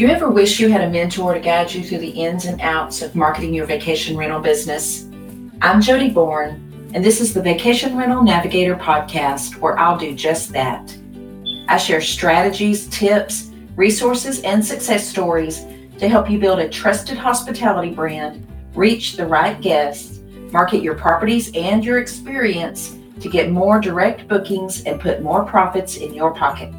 Do you ever wish you had a mentor to guide you through the ins and outs of marketing your vacation rental business? I'm Jody Bourne, and this is the Vacation Rental Navigator podcast where I'll do just that. I share strategies, tips, resources, and success stories to help you build a trusted hospitality brand, reach the right guests, market your properties and your experience to get more direct bookings and put more profits in your pocket.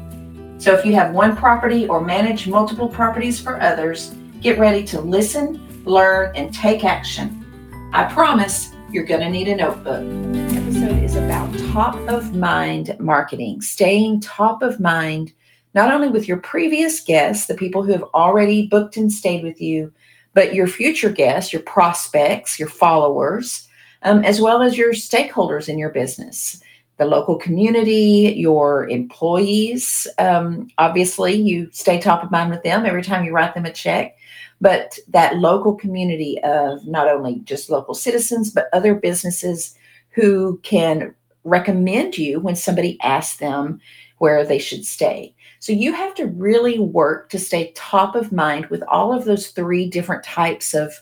So if you have one property or manage multiple properties for others, get ready to listen, learn, and take action. I promise you're going to need a notebook. This episode is about top of mind marketing, staying top of mind, not only with your previous guests, the people who have already booked and stayed with you, but your future guests, your prospects, your followers, um, as well as your stakeholders in your business the local community, your employees. Um, obviously, you stay top of mind with them every time you write them a check. But that local community of not only just local citizens, but other businesses who can recommend you when somebody asks them where they should stay. So you have to really work to stay top of mind with all of those three different types of,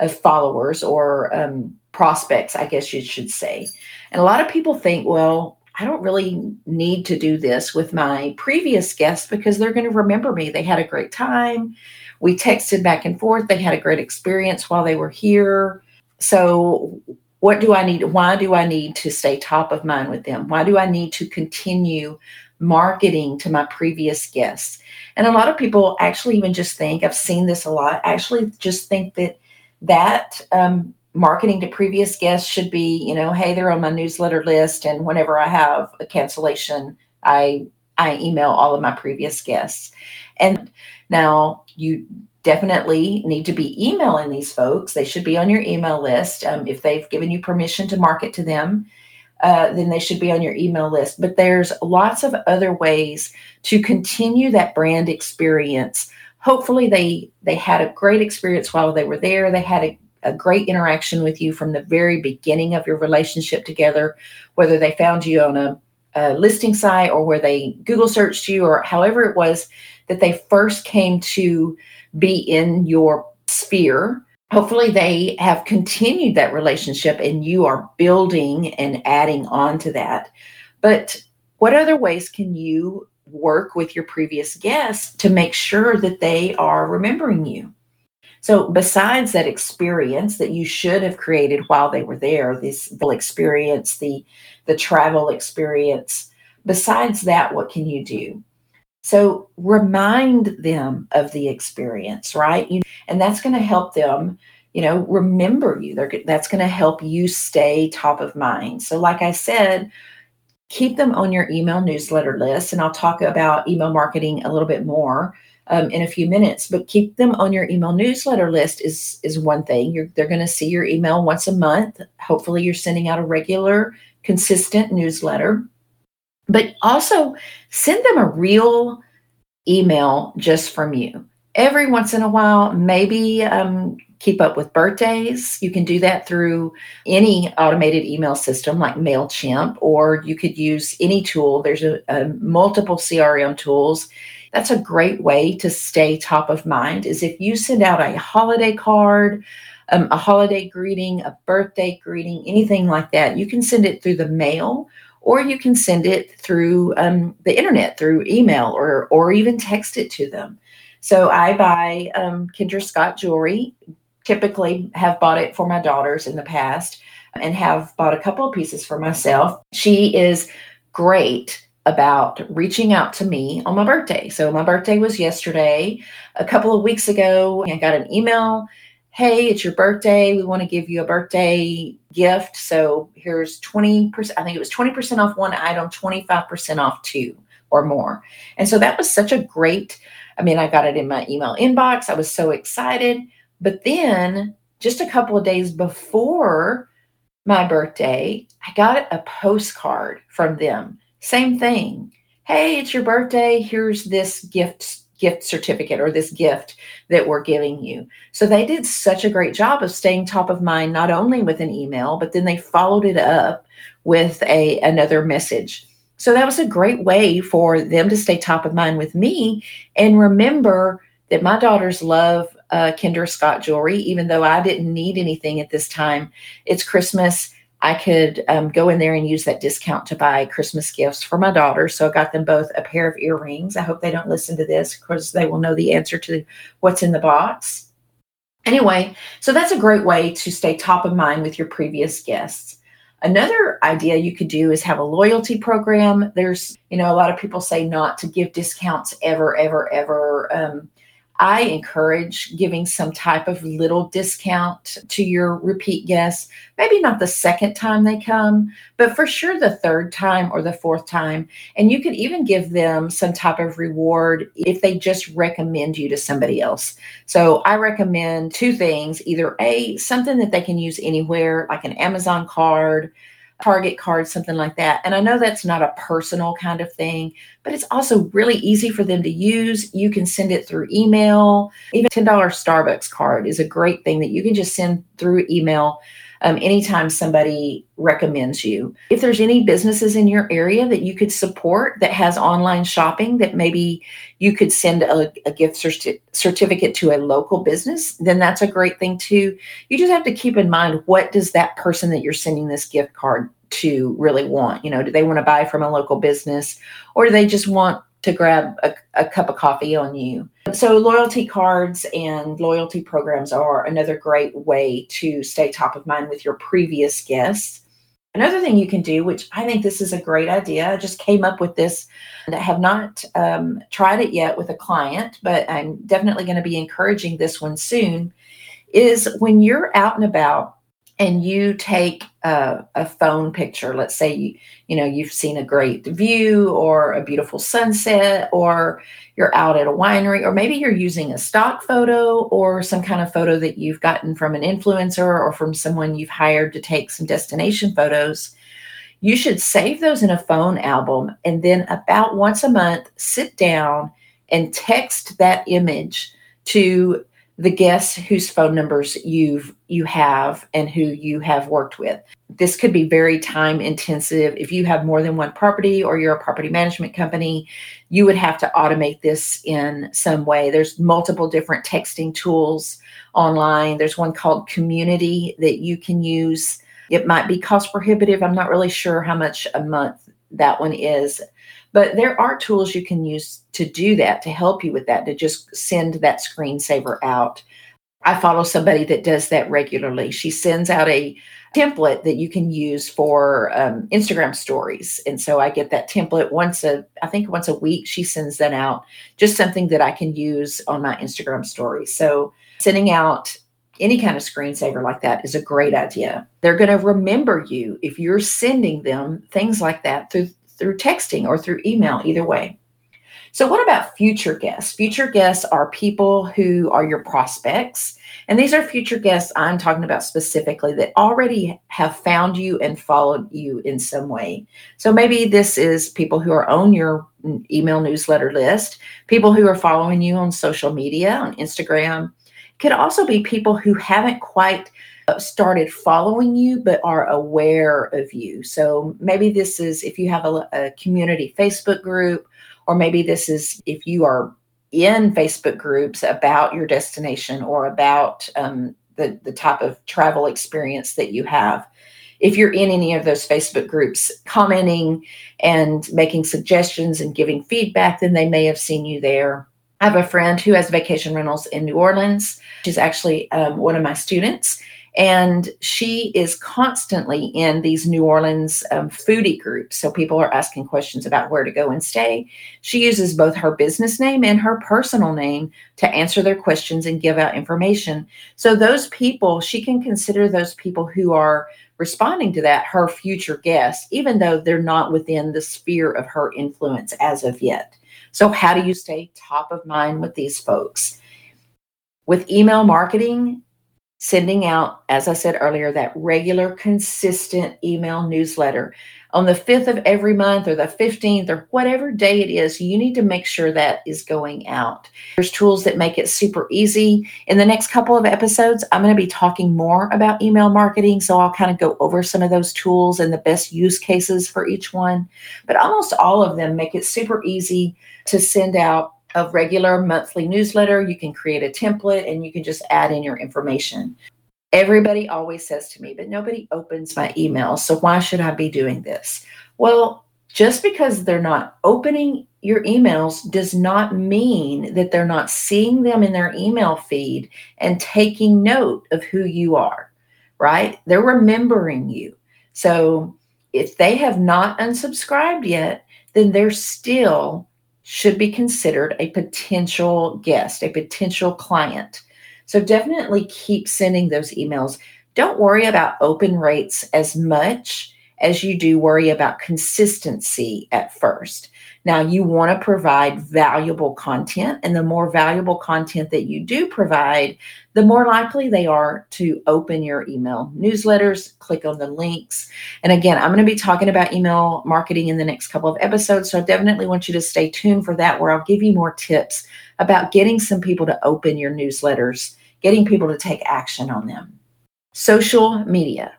of followers or um, prospects, I guess you should say. And a lot of people think, well, I don't really need to do this with my previous guests because they're going to remember me. They had a great time. We texted back and forth. They had a great experience while they were here. So, what do I need? Why do I need to stay top of mind with them? Why do I need to continue marketing to my previous guests? And a lot of people actually even just think, I've seen this a lot, actually just think that that um, marketing to previous guests should be, you know, hey, they're on my newsletter list, and whenever I have a cancellation, I I email all of my previous guests. And now you definitely need to be emailing these folks. They should be on your email list. Um, if they've given you permission to market to them, uh, then they should be on your email list. But there's lots of other ways to continue that brand experience. Hopefully, they they had a great experience while they were there. They had a a great interaction with you from the very beginning of your relationship together, whether they found you on a, a, listing site or where they Google searched you or however it was that they first came to be in your sphere. Hopefully, they have continued that relationship and you are building and adding on to that. But what other ways can you work with your previous guests to make sure that they are remembering you? So, besides that experience that you should have created while they were there, this the experience, the the travel experience, besides that, what can you do? So, remind them of the experience, right? You, and that's going to help them, you know, remember you. They're, that's going to help you stay top of mind. So, like I said, keep them on your email newsletter list, and I'll talk about email marketing a little bit more um, in a few minutes. But keep them on your email newsletter list is is one thing. You're, they're going to see your email once a month. Hopefully, you're sending out a regular, consistent newsletter. But also send them a real email just from you. Every once in a while, maybe um, keep up with birthdays. You can do that through any automated email system like MailChimp, or you could use any tool. There's a, a multiple CRM tools that's a great way to stay top of mind is if you send out a holiday card um, a holiday greeting a birthday greeting anything like that you can send it through the mail or you can send it through um, the internet through email or or even text it to them so i buy um, kendra scott jewelry typically have bought it for my daughters in the past and have bought a couple of pieces for myself she is great about reaching out to me on my birthday. So my birthday was yesterday. A couple of weeks ago, I got an email. Hey, it's your birthday. We want to give you a birthday gift. So here's 20%. I think it was 20% off one item, 25% off two or more. And so that was such a great, I mean, I got it in my email inbox. I was so excited. But then just a couple of days before my birthday, I got a postcard from them same thing. Hey, it's your birthday. Here's this gift gift certificate or this gift that we're giving you. So they did such a great job of staying top of mind not only with an email, but then they followed it up with a another message. So that was a great way for them to stay top of mind with me and remember that my daughters love uh, Kendra Scott jewelry, even though I didn't need anything at this time. It's Christmas. I could um, go in there and use that discount to buy Christmas gifts for my daughters. So I got them both a pair of earrings. I hope they don't listen to this because they will know the answer to what's in the box. Anyway, so that's a great way to stay top of mind with your previous guests. Another idea you could do is have a loyalty program. There's, you know, a lot of people say not to give discounts ever, ever, ever. Um, I encourage giving some type of little discount to your repeat guests. Maybe not the second time they come, but for sure the third time or the fourth time. And you could even give them some type of reward if they just recommend you to somebody else. So I recommend two things either A, something that they can use anywhere, like an Amazon card Target card, something like that. And I know that's not a personal kind of thing, but it's also really easy for them to use. You can send it through email. Even $10 Starbucks card is a great thing that you can just send through email um, anytime somebody recommends you. If there's any businesses in your area that you could support that has online shopping, that maybe you could send a, a gift certi- certificate to a local business, then that's a great thing too. You just have to keep in mind what does that person that you're sending this gift card to really want? You know, do they want to buy from a local business or do they just want to grab a, a, cup of coffee on you. So, loyalty cards and loyalty programs are another great way to stay top of mind with your previous guests. Another thing you can do, which I think this is a great idea, I just came up with this and I have not um, tried it yet with a client, but I'm definitely going to be encouraging this one soon. Is when you're out and about and you take a, a, phone picture. Let's say you you know you've seen a great view or a beautiful sunset or you're out at a winery or maybe you're using a stock photo or some kind of photo that you've gotten from an influencer or from someone you've hired to take some destination photos. You should save those in a phone album and then about once a month sit down and text that image to the guests whose phone numbers you've you have and who you have worked with. This could be very time intensive. If you have more than one property or you're a property management company, you would have to automate this in some way. There's multiple different texting tools online. There's one called Community that you can use. It might be cost prohibitive. I'm not really sure how much a month that one is but there are tools you can use to do that, to help you with that, to just send that screensaver out. I follow somebody that does that regularly. She sends out a template that you can use for um, Instagram stories. And so I get that template once a, I think once a week, she sends that out, just something that I can use on my Instagram stories. So sending out any kind of screensaver like that is a great idea. They're going to remember you if you're sending them things like that through through texting or through email, either way. So, what about future guests? Future guests are people who are your prospects. And these are future guests I'm talking about specifically that already have found you and followed you in some way. So, maybe this is people who are on your email newsletter list, people who are following you on social media, on Instagram. Could also be people who haven't quite started following you but are aware of you. So maybe this is if you have a, a, community Facebook group, or maybe this is if you are in Facebook groups about your destination or about um, the, the type of travel experience that you have. If you're in any of those Facebook groups commenting and making suggestions and giving feedback, then they may have seen you there. I have a friend who has vacation rentals in New Orleans. She's actually um, one of my students and she is constantly in these New Orleans um, foodie groups. So people are asking questions about where to go and stay. She uses both her business name and her personal name to answer their questions and give out information. So those people, she can consider those people who are responding to that her future guests, even though they're not within the sphere of her influence as of yet. So, how do you stay top of mind with these folks? With email marketing, sending out, as I said earlier, that regular, consistent email newsletter on the 5th of every month or the 15th or whatever day it is, you need to make sure that is going out. There's tools that make it super easy. In the next couple of episodes, I'm going to be talking more about email marketing. So I'll kind of go over some of those tools and the best use cases for each one. But almost all of them make it super easy to send out a regular monthly newsletter. You can create a template and you can just add in your information. Everybody always says to me, but nobody opens my email. So why should I be doing this? Well, just because they're not opening your emails does not mean that they're not seeing them in their email feed and taking note of who you are, right? They're remembering you. So if they have not unsubscribed yet, then they're still should be considered a potential guest, a potential client. So definitely keep sending those emails. Don't worry about open rates as much as you do worry about consistency at first. Now, you want to provide valuable content, and the more valuable content that you do provide, the more likely they are to open your email newsletters, click on the links. And again, I'm going to be talking about email marketing in the next couple of episodes. So I definitely want you to stay tuned for that, where I'll give you more tips about getting some people to open your newsletters, getting people to take action on them. Social media.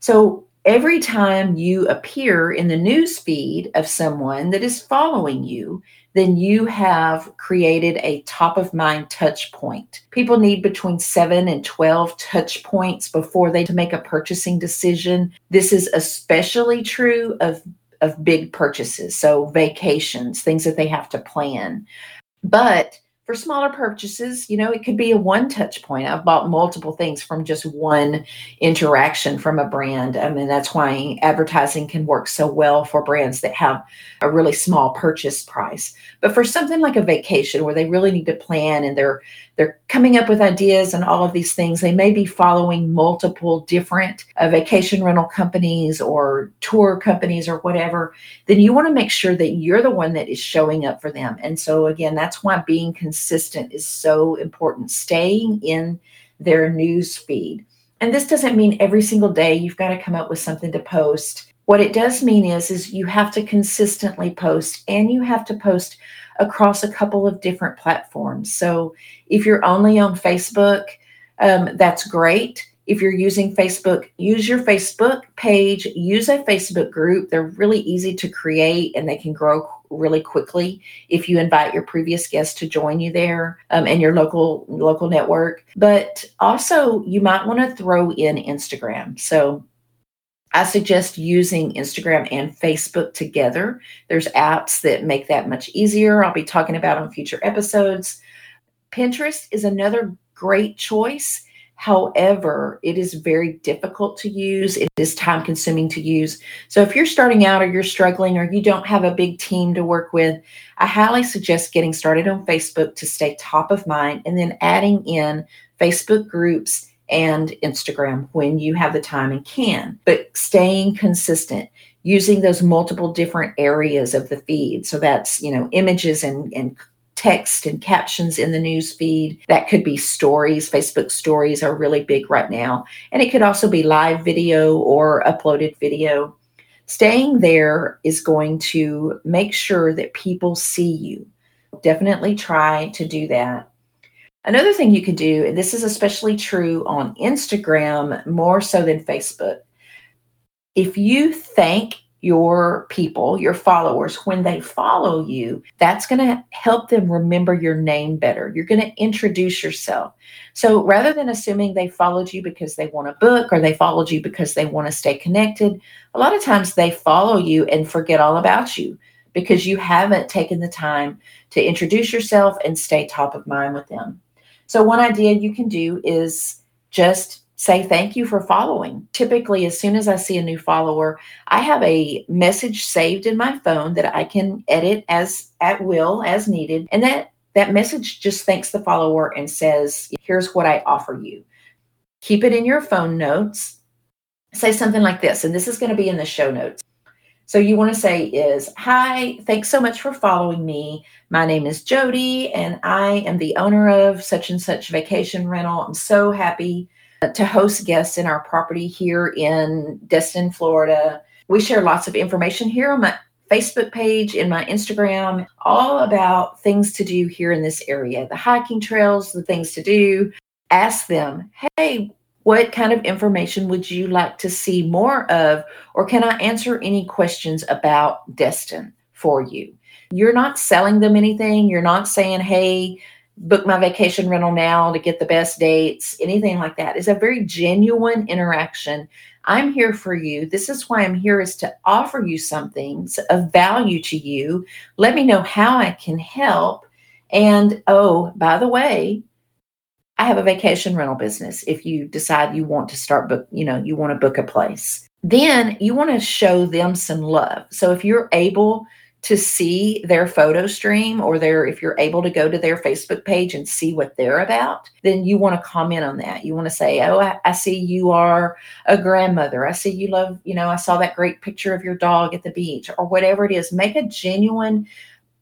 So every time you appear in the news feed of someone that is following you, then you have created a top of mind touch point. People need between 7 and 12 touch points before they make a purchasing decision. This is especially true of of big purchases, so vacations, things that they have to plan. But for smaller purchases, you know, it could be a one touch point. I've bought multiple things from just one interaction from a brand. I mean, that's why advertising can work so well for brands that have a really small purchase price. But for something like a vacation where they really need to plan and they're they're coming up with ideas and all of these things. They may be following multiple different uh, vacation rental companies or tour companies or whatever. Then you want to make sure that you're the one that is showing up for them. And so, again, that's why being consistent is so important, staying in their news feed. And this doesn't mean every single day you've got to come up with something to post. What it does mean is is you have to consistently post and you have to post across a couple of different platforms. So if you're only on Facebook, um, that's great. If you're using Facebook, use your Facebook page, use a Facebook group. They're really easy to create and they can grow really quickly if you invite your previous guests to join you there um, and your local local network. But also, you might want to throw in Instagram. So I suggest using Instagram and Facebook together. There's apps that make that much easier. I'll be talking about on future episodes. Pinterest is another great choice. However, it is very difficult to use. It is time consuming to use. So, if you're starting out or you're struggling or you don't have a big team to work with, I highly suggest getting started on Facebook to stay top of mind and then adding in Facebook groups and Instagram when you have the time and can, but staying consistent using those multiple different areas of the feed. So that's, you know, images and, and text and captions in the news feed. That could be stories. Facebook stories are really big right now. And it could also be live video or uploaded video. Staying there is going to make sure that people see you. Definitely try to do that. Another thing you can do, and this is especially true on Instagram more so than Facebook, if you thank your people, your followers, when they follow you, that's going to help them remember your name better. You're going to introduce yourself. So rather than assuming they followed you because they want a book or they followed you because they want to stay connected, a lot of times they follow you and forget all about you because you haven't taken the time to introduce yourself and stay top of mind with them. So, one idea you can do is just say thank you for following. Typically, as soon as I see a new follower, I have a message saved in my phone that I can edit as at will as needed. And that that message just thanks the follower and says, here's what I offer you. Keep it in your phone notes. Say something like this, and this is going to be in the show notes. So you want to say is, hi, thanks so much for following me. My name is Jody and I am the owner of such and such vacation rental. I'm so happy to host guests in our property here in Destin, Florida. We share lots of information here on my Facebook page, in my Instagram, all about things to do here in this area, the hiking trails, the things to do. Ask them, hey, what kind of information would you like to see more of? Or can I answer any questions about Destin, for you. You're not selling them anything. You're not saying, hey, book my vacation rental now to get the best dates, anything like that. It's a very genuine interaction. I'm here for you. This is why I'm here is to offer you something of value to you. Let me know how I can help. And oh, by the way, I have a vacation rental business. If you decide you want to start book, you know, you want to book a place, then you want to show them some love. So if you're able to see their photo stream or their if you're able to go to their facebook page and see what they're about then you want to comment on that. You want to say oh I, I, see you are a grandmother. I see you love you know i saw that great picture of your dog at the beach or whatever it is. Make a genuine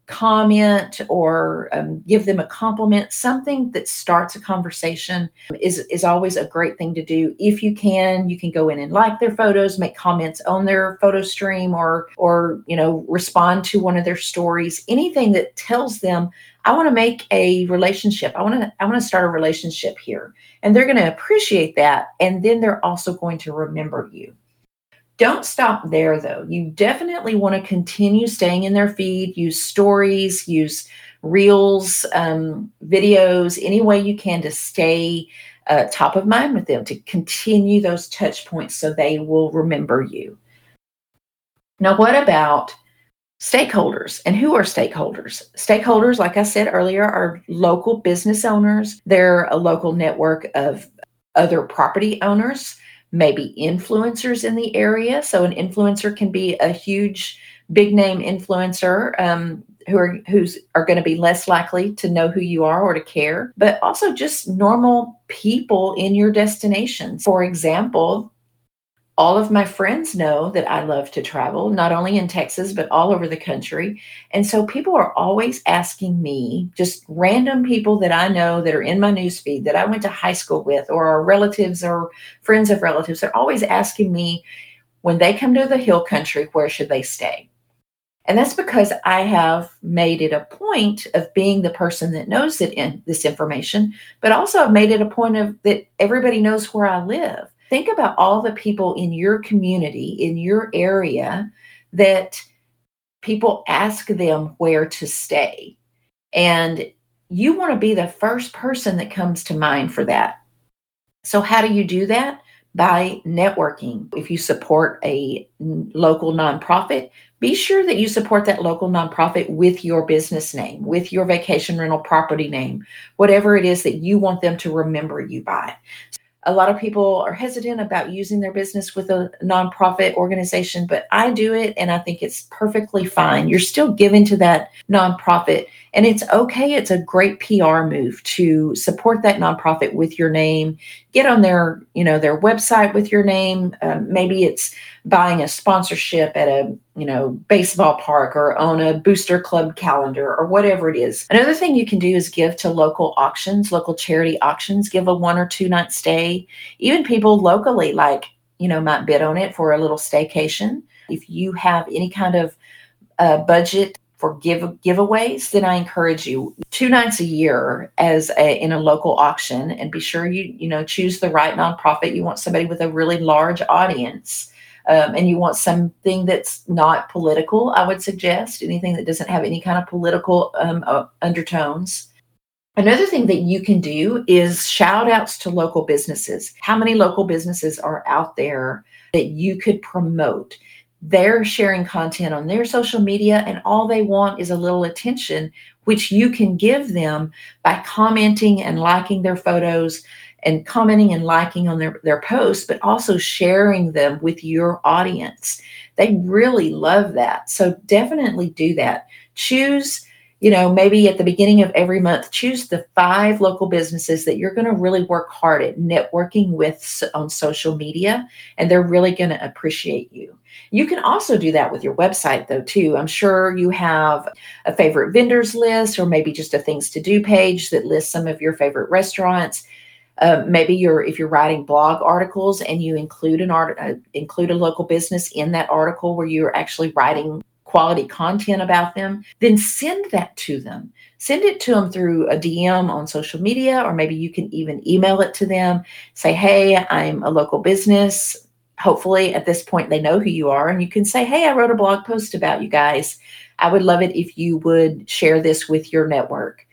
comment or um, give them a compliment. Something that starts a conversation is is always a great thing to do. If you can you can go in and like their photos make comments on their photo stream or or you know respond to one of their stories. Anything that tells them i want to make a relationship. I want to i want to start a relationship here. And they're going to appreciate that and then they're also going to remember you don't stop there though. You definitely want to continue staying in their feed, use stories, use reels, um, videos, any way you can to stay uh, top of mind with them, to continue those touch points so they will remember you. Now, what about stakeholders? And who are stakeholders? Stakeholders, like I said earlier, are local business owners, they're a local network of other property owners maybe influencers in the area. So an influencer can be a huge, big name influencer um, who are who's are going to be less likely to know who you are or to care, but also just normal people in your destination. For example, all of my friends know that I love to travel, not only in Texas, but all over the country. And so people are always asking me, just random people that I know that are in my newsfeed that I went to high school with, or our relatives or friends of relatives, they're always asking me when they come to the hill country, where should they stay? And that's because I have made it a point of being the person that knows it in this information, but also I've made it a point of that everybody knows where I live think about all the people in your community, in your area, that people ask them where to stay. And you want to be the first person that comes to mind for that. So, how do you do that? By networking. If you support a local nonprofit, be sure that you support that local nonprofit with your business name, with your vacation rental property name, whatever it is that you want them to remember you by a lot of people are hesitant about using their business with a nonprofit organization, but I do it and I think it's perfectly fine. You're still giving to that nonprofit and it's okay. It's a great PR move to support that nonprofit with your name. Get on their, you know, their website with your name. Um, maybe it's buying a sponsorship at a you know baseball park or on a booster club calendar or whatever it is. Another thing you can do is give to local auctions local charity auctions. Give a one or two night stay. Even people locally like you know might bid on it for a little staycation. If you have any kind of uh, budget for give giveaways, then I encourage you two nights a year as a, in a local auction, and be sure you you know choose the right nonprofit. You want somebody with a really large audience um, and you want something that's not political, I would suggest anything that doesn't have any kind of political um, uh, undertones. Another thing that you can do is shout outs to local businesses. How many local businesses are out there that you could promote? They're sharing content on their social media, and all they want is a little attention, which you can give them by commenting and liking their photos, and commenting and liking on their, their posts, but also sharing them with your audience. They really love that. So definitely do that. Choose, you know, maybe at the beginning of every month, choose the five local businesses that you're going to really work hard at networking with on social media, and they're really going to appreciate you. You can also do that with your website, though, too. I'm sure you have a favorite vendors list or maybe just a things to do page that lists some of your favorite restaurants uh, maybe you're if you're writing blog articles and you include an art uh, include a local business in that article where you're actually writing quality content about them then send that to them send it to them through a dm on social media or maybe you can even email it to them say hey i'm a local business hopefully at this point they know who you are and you can say hey i wrote a blog post about you guys I would love it if you would share this with your network.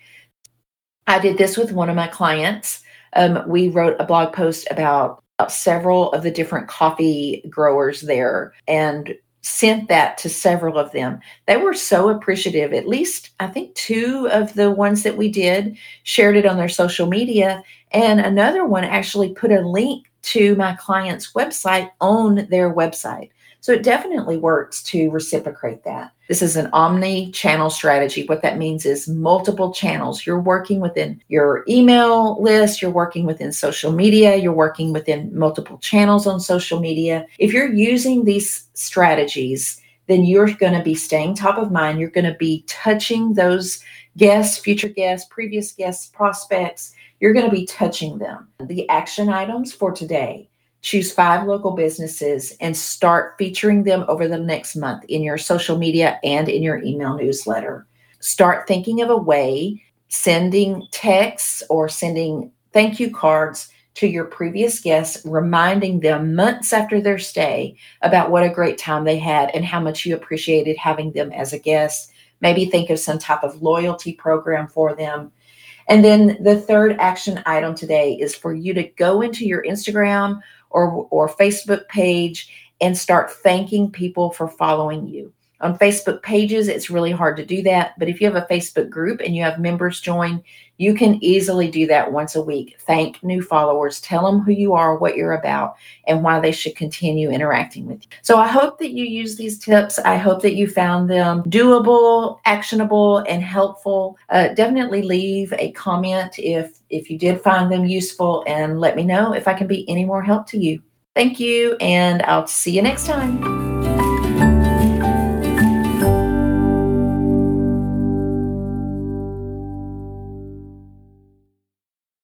I did this with one of my clients. Um, we wrote a blog post about, about several of the different coffee growers there and sent that to several of them. They were so appreciative. At least I think two of the ones that we did shared it on their social media, and another one actually put a link to my client's website on their website. So it definitely works to reciprocate that. This is an omni channel strategy. What that means is multiple channels. You're working within your email list, you're working within social media, you're working within multiple channels on social media. If you're using these strategies, then you're going to be staying top of mind. You're going to be touching those guests, future guests, previous guests, prospects. You're going to be touching them. The action items for today choose five local businesses and start featuring them over the next month in your social media and in your email newsletter. Start thinking of a way sending texts or sending thank you cards to your previous guests, reminding them months after their stay about what a great time they had and how much you appreciated having them as a guest. Maybe think of some type of loyalty program for them. And then the third action item today is for you to go into your Instagram or, or Facebook page and start thanking people for following you. On Facebook pages, it's really hard to do that. But if you have a Facebook group and you have members join, you can easily do that once a week. Thank new followers, tell them who you are, what you're about, and why they should continue interacting with you. So I hope that you use these tips. I hope that you found them doable, actionable, and helpful. Uh, definitely leave a comment if if you did find them useful and let me know if I can be any more help to you. Thank you, and I'll see you next time.